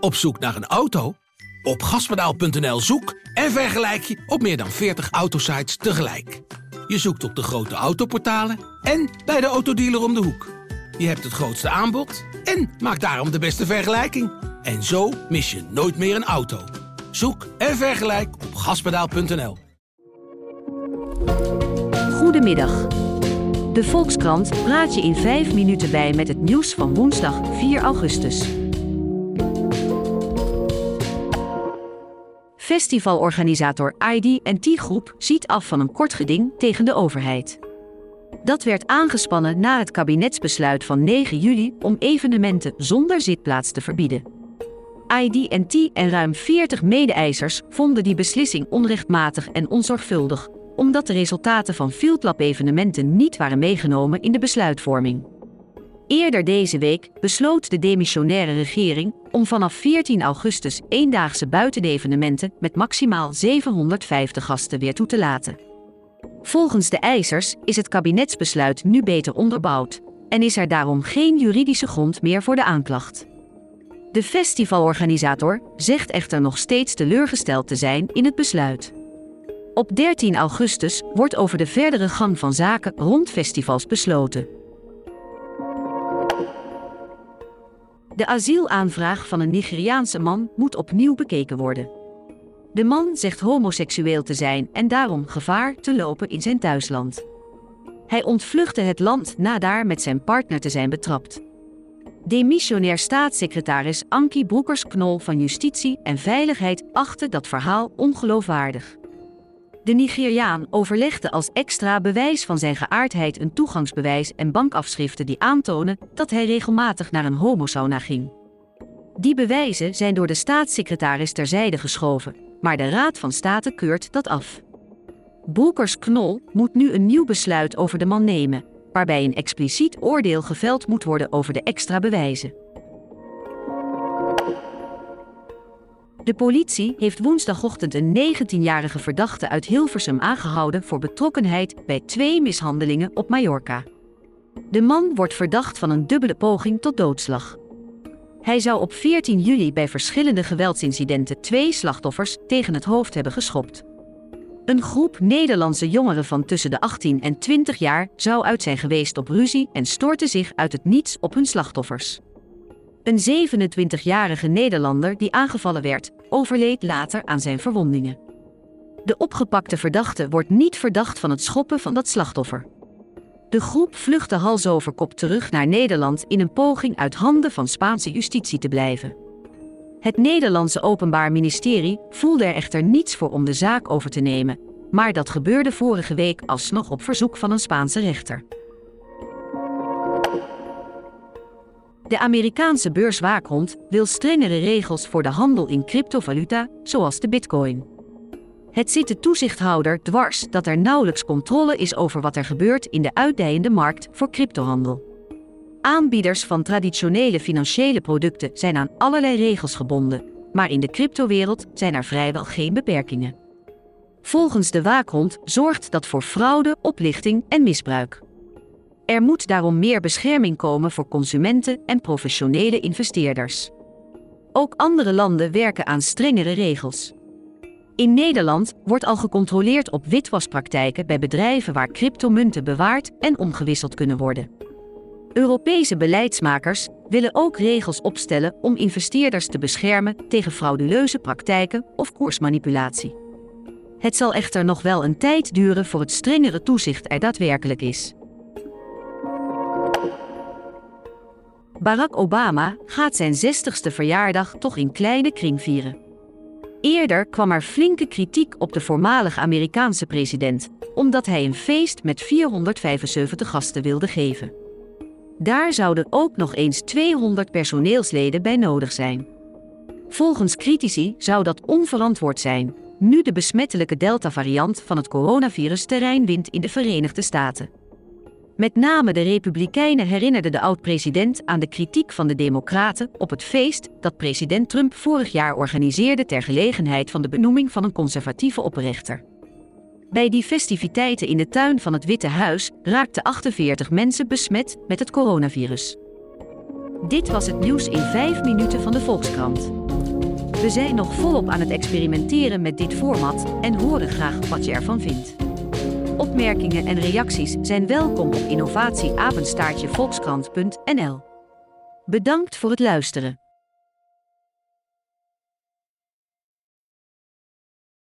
Op zoek naar een auto? Op gaspedaal.nl zoek en vergelijk je op meer dan 40 autosites tegelijk. Je zoekt op de grote autoportalen en bij de autodealer om de hoek. Je hebt het grootste aanbod en maakt daarom de beste vergelijking. En zo mis je nooit meer een auto. Zoek en vergelijk op gaspedaal.nl. Goedemiddag. De Volkskrant praat je in 5 minuten bij met het nieuws van woensdag 4 augustus. Festivalorganisator ID&T Groep ziet af van een kort geding tegen de overheid. Dat werd aangespannen na het kabinetsbesluit van 9 juli om evenementen zonder zitplaats te verbieden. ID&T en ruim 40 mede-eisers vonden die beslissing onrechtmatig en onzorgvuldig, omdat de resultaten van fieldlab-evenementen niet waren meegenomen in de besluitvorming. Eerder deze week besloot de demissionaire regering om vanaf 14 augustus eendaagse buitenevenementen met maximaal 750 gasten weer toe te laten. Volgens de eisers is het kabinetsbesluit nu beter onderbouwd en is er daarom geen juridische grond meer voor de aanklacht. De festivalorganisator zegt echter nog steeds teleurgesteld te zijn in het besluit. Op 13 augustus wordt over de verdere gang van zaken rond festivals besloten. De asielaanvraag van een Nigeriaanse man moet opnieuw bekeken worden. De man zegt homoseksueel te zijn en daarom gevaar te lopen in zijn thuisland. Hij ontvluchtte het land na daar met zijn partner te zijn betrapt. Demissionair staatssecretaris Ankie Broekers-Knol van Justitie en Veiligheid achtte dat verhaal ongeloofwaardig. De Nigeriaan overlegde als extra bewijs van zijn geaardheid een toegangsbewijs en bankafschriften die aantonen dat hij regelmatig naar een homosauna ging. Die bewijzen zijn door de staatssecretaris terzijde geschoven, maar de Raad van State keurt dat af. Broekers Knol moet nu een nieuw besluit over de man nemen, waarbij een expliciet oordeel geveld moet worden over de extra bewijzen. De politie heeft woensdagochtend een 19-jarige verdachte uit Hilversum aangehouden voor betrokkenheid bij twee mishandelingen op Mallorca. De man wordt verdacht van een dubbele poging tot doodslag. Hij zou op 14 juli bij verschillende geweldsincidenten twee slachtoffers tegen het hoofd hebben geschopt. Een groep Nederlandse jongeren van tussen de 18 en 20 jaar zou uit zijn geweest op ruzie en stortte zich uit het niets op hun slachtoffers. Een 27-jarige Nederlander die aangevallen werd, overleed later aan zijn verwondingen. De opgepakte verdachte wordt niet verdacht van het schoppen van dat slachtoffer. De groep vluchtte hals over kop terug naar Nederland in een poging uit handen van Spaanse justitie te blijven. Het Nederlandse Openbaar Ministerie voelde er echter niets voor om de zaak over te nemen, maar dat gebeurde vorige week alsnog op verzoek van een Spaanse rechter. De Amerikaanse beurswaakhond wil strengere regels voor de handel in cryptovaluta, zoals de bitcoin. Het zit de toezichthouder dwars dat er nauwelijks controle is over wat er gebeurt in de uitdijende markt voor cryptohandel. Aanbieders van traditionele financiële producten zijn aan allerlei regels gebonden, maar in de cryptowereld zijn er vrijwel geen beperkingen. Volgens de waakhond zorgt dat voor fraude, oplichting en misbruik. Er moet daarom meer bescherming komen voor consumenten en professionele investeerders. Ook andere landen werken aan strengere regels. In Nederland wordt al gecontroleerd op witwaspraktijken bij bedrijven waar cryptomunten bewaard en omgewisseld kunnen worden. Europese beleidsmakers willen ook regels opstellen om investeerders te beschermen tegen frauduleuze praktijken of koersmanipulatie. Het zal echter nog wel een tijd duren voor het strengere toezicht er daadwerkelijk is. Barack Obama gaat zijn 60ste verjaardag toch in kleine kring vieren. Eerder kwam er flinke kritiek op de voormalige Amerikaanse president, omdat hij een feest met 475 gasten wilde geven. Daar zouden ook nog eens 200 personeelsleden bij nodig zijn. Volgens critici zou dat onverantwoord zijn, nu de besmettelijke Delta-variant van het coronavirus terrein wint in de Verenigde Staten. Met name de Republikeinen herinnerden de oud-president aan de kritiek van de Democraten op het feest dat president Trump vorig jaar organiseerde ter gelegenheid van de benoeming van een conservatieve oprechter. Bij die festiviteiten in de tuin van het Witte Huis raakten 48 mensen besmet met het coronavirus. Dit was het nieuws in 5 minuten van de Volkskrant. We zijn nog volop aan het experimenteren met dit format en horen graag wat je ervan vindt. Opmerkingen en reacties zijn welkom op innovatieapenstaartjevolkskrant.nl. Bedankt voor het luisteren.